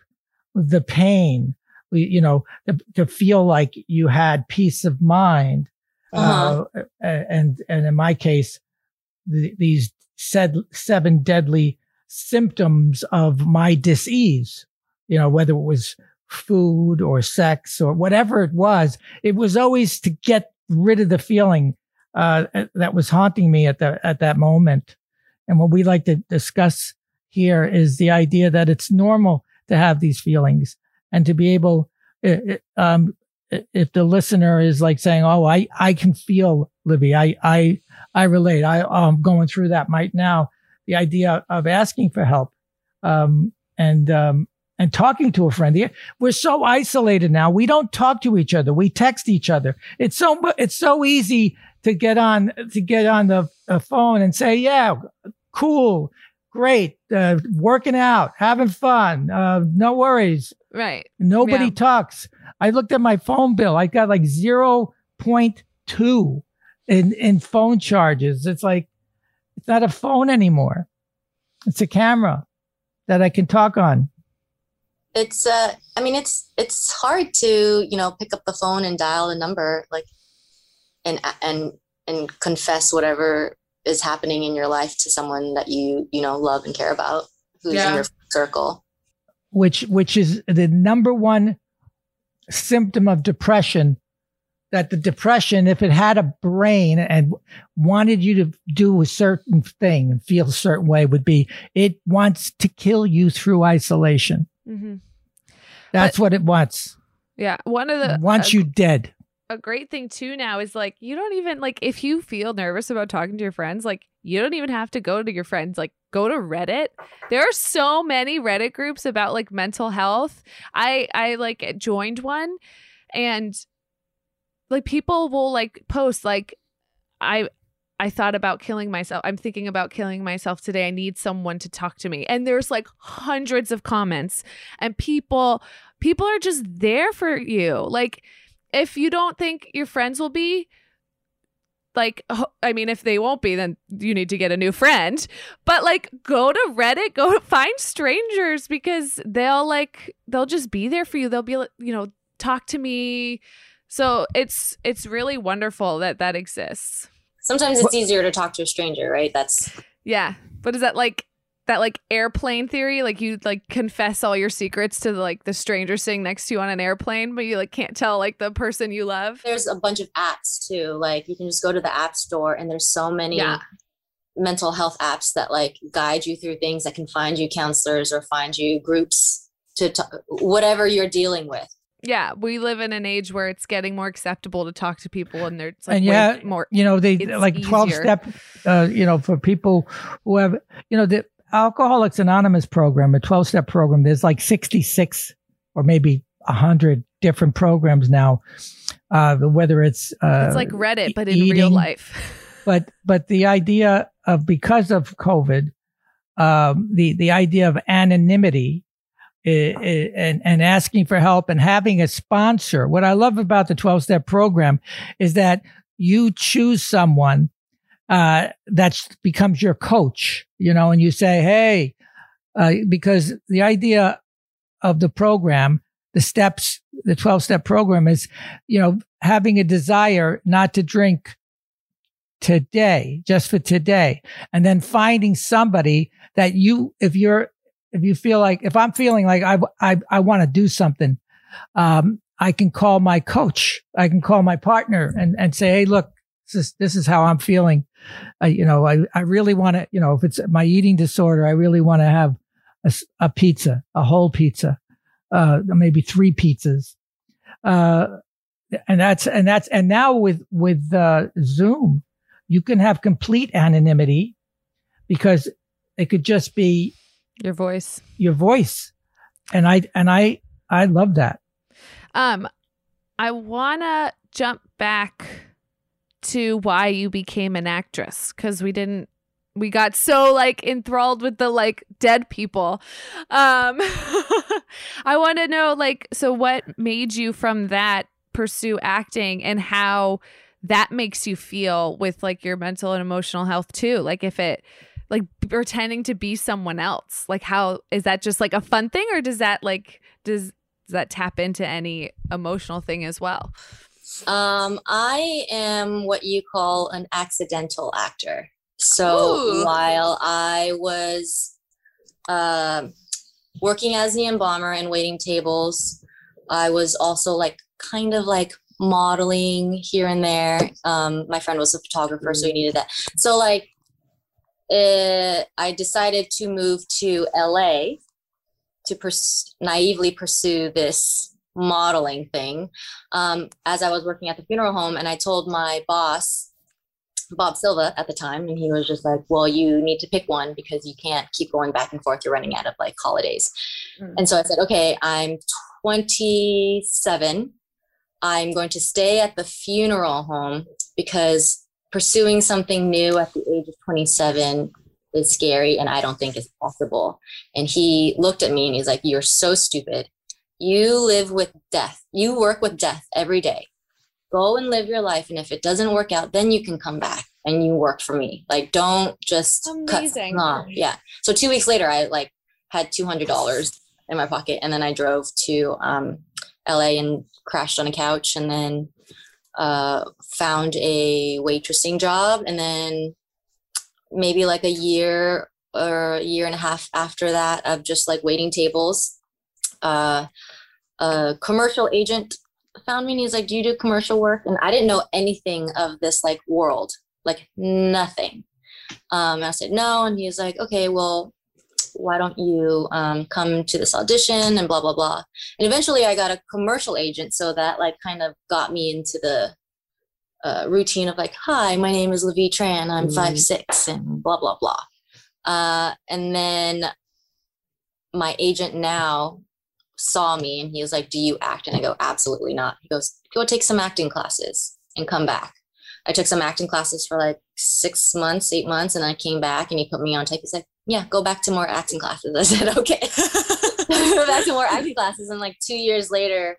the pain. You know, to, to feel like you had peace of mind. Uh-huh. Uh, and and in my case, the, these said seven deadly symptoms of my disease. You know, whether it was food or sex or whatever it was, it was always to get rid of the feeling uh, that was haunting me at the at that moment. And what we like to discuss here is the idea that it's normal to have these feelings and to be able, um, if the listener is like saying, "Oh, I I can feel Levy, I I I relate, I I'm going through that right now," the idea of asking for help, um, and um, and talking to a friend. We're so isolated now. We don't talk to each other. We text each other. It's so it's so easy to get on to get on the, the phone and say, "Yeah, cool, great, uh, working out, having fun, uh, no worries." right Nobody Yeah. talks. I looked at my phone bill. I got like 0.2 in, in phone charges. It's like, it's not a phone anymore. It's a camera that I can talk on. it's uh i mean it's it's hard to you know pick up the phone and dial a number like and and and confess whatever is happening in your life to someone that you you know love and care about who's Yeah. in your circle which which is the number one symptom of depression that the depression if it had a brain and wanted you to do a certain thing and feel a certain way would be it wants to kill you through isolation mm-hmm. that's what it wants yeah one of the it wants a- you dead a great thing too now is like you don't even like if you feel nervous about talking to your friends like you don't even have to go to your friends like go to reddit there are so many reddit groups about like mental health i i like joined one and like people will like post like i I thought about killing myself. I'm thinking about killing myself today. I need someone to talk to me. And there's like hundreds of comments and people people are just there for you. Like if you don't think your friends will be like i mean if they won't be then you need to get a new friend. But like go to reddit go find strangers because they'll like they'll just be there for you. They'll be like you know talk to me. So it's it's really wonderful that that exists. Sometimes it's easier to talk to a stranger right? That's yeah. But is that like that like airplane theory like you like confess all your secrets to the, like the stranger sitting next to you on an airplane but you like can't tell like the person you love there's a bunch of apps too like you can just go to the app store and there's so many Yeah. mental health apps that like guide you through things that can find you counselors or find you groups to t- whatever you're dealing with yeah we live in an age where it's getting more acceptable to talk to people and there's like And yeah, more you know they It's like 12 easier. step uh you know for people who have you know the alcoholics anonymous program a 12 step program there's like 66 or maybe 100 different programs now uh whether it's uh it's like reddit but in real life. but but the idea of because of covid um the the idea of anonymity and and asking for help and having a sponsor what i love about the 12 step program is that you choose someone uh that becomes your coach you know and you say hey uh, because the idea of the program the steps the 12 step program is you know having a desire not to drink today, just for today. And then finding somebody that you, if you're, if you feel like, if I'm feeling like I, I, I want to do something, um, I can call my coach. I can call my partner and, and say, Hey, look, this is, this is how I'm feeling. Uh, you know, I, I really want to, you know, if it's my eating disorder, I really want to have a pizza, a whole pizza, uh, maybe three pizzas. Uh, and that's, and that's, and now with, with, uh, Zoom, you can have complete anonymity because it could just be your voice your voice. And I, and I, I love that. Um, I wanna jump back to why you became an actress because we didn't. We got so like enthralled with the like dead people. Um, I want to know like so what made you from that pursue acting and how that makes you feel with like your mental and emotional health too. Like if it like pretending to be someone else, like how is that just like a fun thing or does that like does does that tap into any emotional thing as well? Um, I am what you call an accidental actor. So Ooh. while I was um working as the embalmer and waiting tables, I was also like kind of like modeling here and there. Um, my friend was a photographer, so he needed that. So like, uh, I decided to move to LA to pers- naively pursue this modeling thing um, as I was working at the funeral home, and I told my boss, Bob Silva, at the time, and he was just like, "Well, you need to pick one because you can't keep going back and forth. You're running out of like holidays." Mm. And so I said, "Okay, I'm 27. I'm going to stay at the funeral home because pursuing something new at the age of 27." Is scary and I don't think it's possible. And he looked at me and he's like, You're so stupid. You live with death. You work with death every day. Go and live your life. And if it doesn't work out, then you can come back and you work for me. Like, don't just Amazing. something off. Yeah. So two weeks later, I like had $200 in my pocket. And then I drove to um, LA and crashed on a couch and then uh, found a waitressing job. And then maybe like a year or a year and a half after that of just like waiting tables uh, a commercial agent found me and he's like, Do you do commercial work? And I didn't know anything of this like world, like nothing. Um, and I said, No. And he's like, Okay, well, why don't you um, come to this audition and blah, blah, blah. And eventually I got a commercial agent. So that like kind of got me into the uh, routine of like, Hi, my name is Levy Tran. I'm Mhm. five, six, and blah, blah, blah. Uh, and then my agent now saw me and he was like, Do you act? And I go, Absolutely not. He goes, Go take some acting classes and come back. I took some acting classes for like six months, eight months, and I came back and he put me on tape. He's like, Yeah, go back to more acting classes. I said, Okay. go back to more acting classes. And like two years later,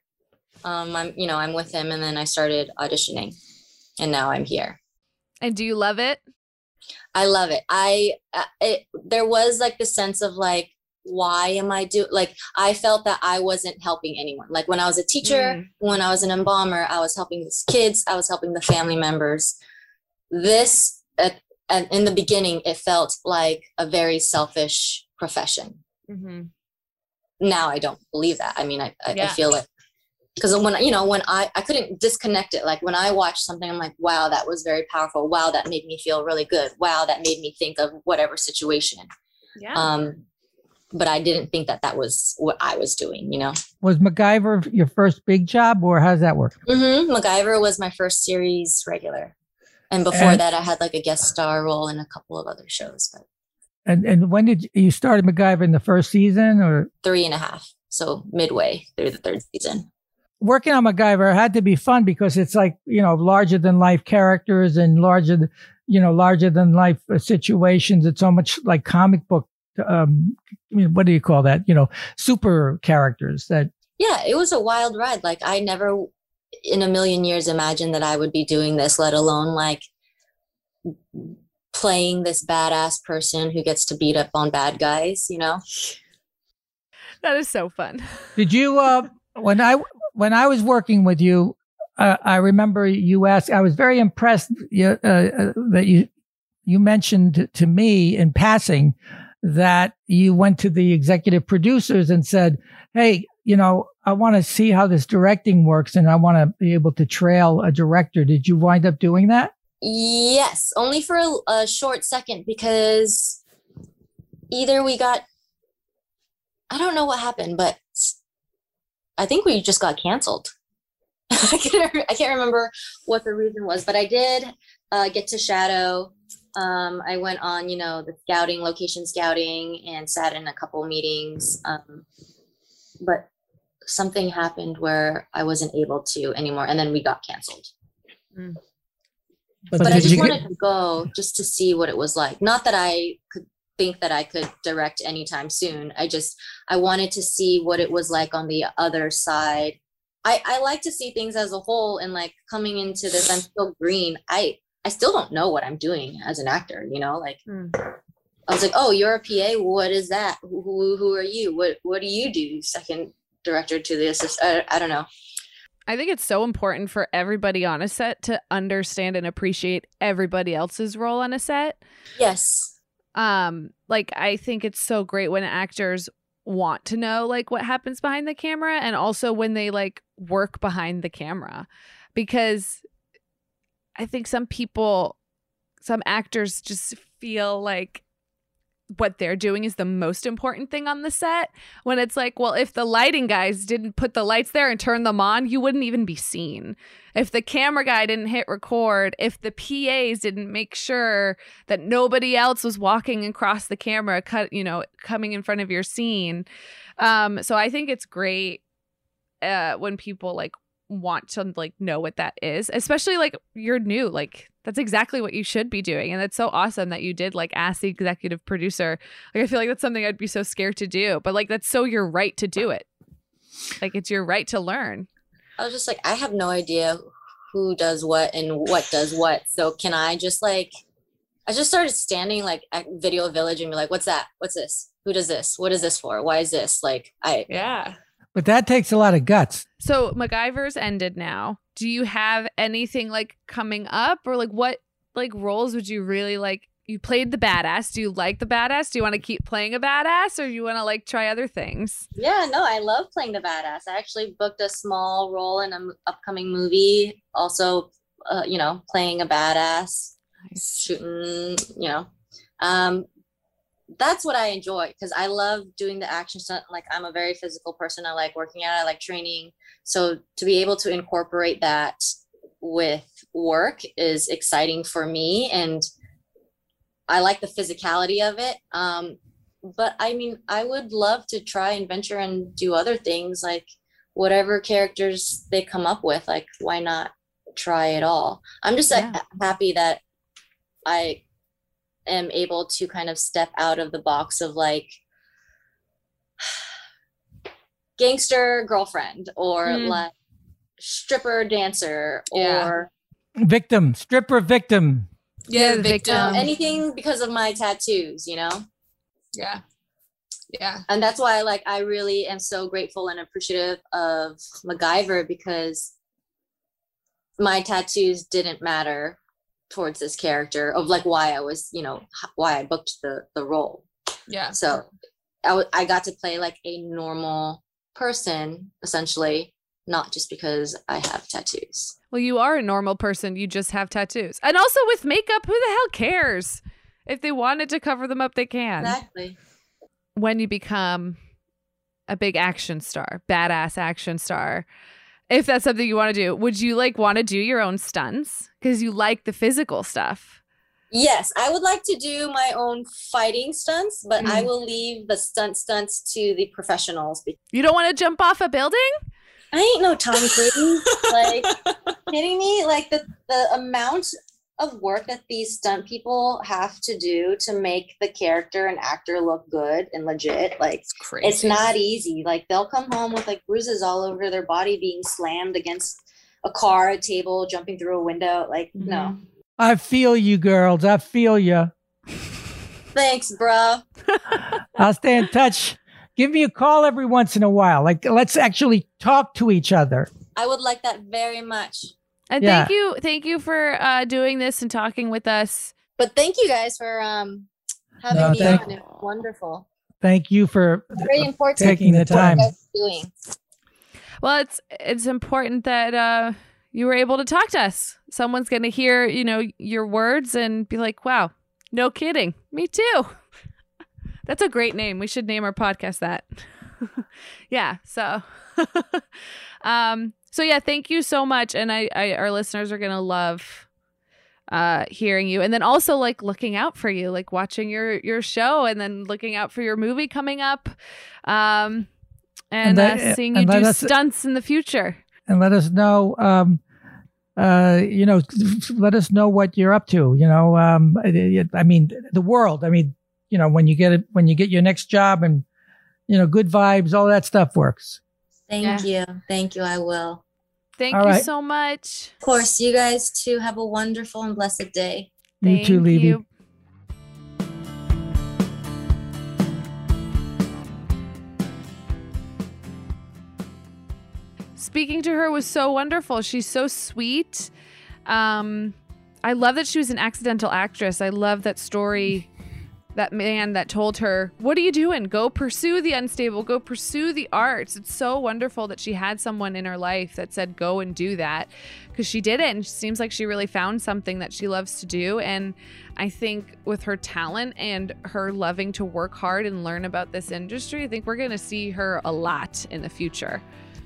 um, I'm, you know, I'm with him and then I started auditioning and now I'm here. And do you love it? I love it. I uh, it there was like the sense of like why am I do like I felt that I wasn't helping anyone. Like when I was a teacher, Mm. when I was an embalmer, I was helping these kids, I was helping the family members. This uh, and in the beginning it felt like a very selfish profession Mm-hmm. now i don't believe that i mean i, I, Yeah. I feel like because when you know when i i couldn't disconnect it like when i watched something i'm like wow that was very powerful wow that made me feel really good wow that made me think of whatever situation Yeah. um but i didn't think that that was what i was doing you know Was MacGyver your first big job, or how does that work? hmm MacGyver was my first series regular. And before And- that, I had like a guest star role in a couple of other shows, but And and when did you, you started MacGyver in the first season, or three and a half. So midway through the third season. working on MacGyver had to be fun because it's like you know larger than life characters and larger, you know, larger than life situations. It's so much like comic book. Um, I mean, what do you call that? You know, super characters that Yeah, it was a wild ride. Like I never in a million years imagined that I would be doing this, let alone like playing this badass person who gets to beat up on bad guys, you know? that is so fun. Did you uh when I when I was working with you, uh, I remember you asked. I was very impressed uh, uh, that you you mentioned to me in passing that you went to the executive producers and said, "Hey, you know, I want to see how this directing works, and I want to be able to trail a director." Did you wind up doing that? Yes, only for a, a short second because either we got, I don't know what happened, but I think we just got canceled. I can't, remember what the reason was, but I did uh, get to shadow. Um, I went on, you know, the scouting, location scouting, and sat in a couple meetings. Um, but something happened where I wasn't able to anymore, and then we got canceled But, but I just you get- wanted to go just to see what it was like. Not that I could think that I could direct anytime soon. I just I wanted to see what it was like on the other side. I I like to see things as a whole and like coming into this I'm still green. I I still don't know what I'm doing as an actor, you know? Like Hmm. I was like, "Oh, you're a PA. What is that? Who who, who are you? What what do you do?" Second director to the assistant. I, I don't know. I think it's so important for everybody on a set to understand and appreciate everybody else's role on a set. Yes. Um, like I think it's so great when actors want to know like what happens behind the camera and also when they like work behind the camera because I think some people some actors just feel like what they're doing is the most important thing on the set when it's like well if the lighting guys didn't put the lights there and turn them on you wouldn't even be seen. If the camera guy didn't hit record if the PAs didn't make sure that nobody else was walking across the camera cut you know coming in front of your scene. Um so i think it's great uh when people like want to like know what that is especially like you're new like that's exactly what you should be doing and it's so awesome that you did like ask the executive producer like i feel like that's something i'd be so scared to do but like that's so your right to do it like it's your right to learn I was just like, I have no idea who does what and what does what. So can I just like, I just started standing like at Video Village and be like, what's that? What's this? Who does this? What is this for? Why is this? Like, I, yeah But that takes a lot of guts. So MacGyver's ended now. Do you have anything like coming up or like what like roles would you really like? You played the badass. Do you like the badass? Do you want to keep playing a badass or you want to like try other things? yeah, no, I love playing the badass. I actually booked a small role in an upcoming movie. Also, uh, you know, playing a badass. shooting, you know. Um, that's what I enjoy because I love doing the action stuff. Like I'm a very physical person. I like working out. I like training. So to be able to incorporate that with work is exciting for me, and I like the physicality of it. Um, but I mean, I would love to try and venture and do other things, like whatever characters they come up with. Like, why not try it all? I'm just Yeah. happy that I am able to kind of step out of the box of like gangster girlfriend or Mm. like stripper dancer Yeah. or Victim, stripper victim. Yeah, the you victim. know, anything because of my tattoos, you know? Yeah. Yeah. and that's why like i really am so grateful and appreciative of macgyver because my tattoos didn't matter towards this character of like why I was, you know, why I booked the the role. Yeah. So I, w- I got to play like a normal person essentially, not just because I have tattoos. Well, you are a normal person. You just have tattoos. And also with makeup, who the hell cares? If they wanted to cover them up, they can. Exactly. When you become a big action star, badass action star, if that's something you want to do, would you like want to do your own stunts because you like the physical stuff? Yes, I would like to do my own fighting stunts, but I Mm. will leave the stunt stunts to the professionals. You don't want to jump off a building? I ain't no Tom Cruise. like kidding me? Like the the amount of work that these stunt people have to do to make the character and actor look good and legit. Like it's, crazy. it's not easy. Like they'll come home with like bruises all over their body being slammed against a car, a table, jumping through a window. Like mm-hmm. no. I feel you, girls. I feel you. Thanks, bro. I'll stay in touch. Give me a call every once in a while. Like, let's actually talk to each other. I would like that very much. And Yeah. thank you, thank you for uh, doing this and talking with us. But thank you guys for um having No, me thank- on. It was wonderful. Thank you for Very important. taking the time. you guys are doing. Well, it's it's important that uh, you were able to talk to us. Someone's going to hear, you know, your words and be like, "Wow, no kidding, me too." That's a great name. We should name our podcast that. yeah. So, um, so yeah, thank you so much, and I, I our listeners are gonna love uh hearing you and then also like looking out for you like watching your your show and then looking out for your movie coming up um and, And that- uh, seeing you do let us- stunts in the future and let us know. Um, uh, you know, let us know what you're up to. You know, um, I I mean, the world. I mean, you know, when you get it, when you get your next job, and you know, good vibes, all that stuff works. Thank you. Thank you. I will. Thank All you right. so much Of course, you guys too have a wonderful and blessed day. You too, Thank Levy. you. Speaking to her was so wonderful. She's so sweet. Um, I love that she was an accidental actress. I love that story. That man that told her, What are you doing? Go pursue the unstable, go pursue the arts. It's so wonderful that she had someone in her life that said, Go and do that because she did it. And it seems like she really found something that she loves to do. And I think with her talent and her loving to work hard and learn about this industry, I think we're going to see her a lot in the future.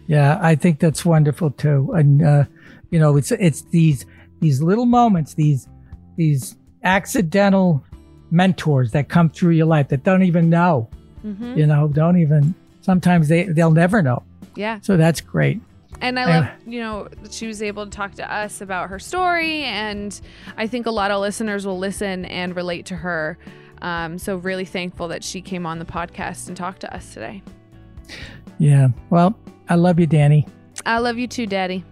Yeah, I think that's wonderful too. And uh, you know, it's it's these these little moments, these these accidental mentors that come through your life that don't even know. Mm-hmm. You know, don't even. Sometimes they they'll never know. Yeah. So that's great. And I love, you know, she was able to talk to us about her story. And I think a lot of listeners will listen and relate to her. Um, so, really thankful that she came on the podcast and talked to us today. Yeah. Well, I love you, Danny. I love you too, Daddy.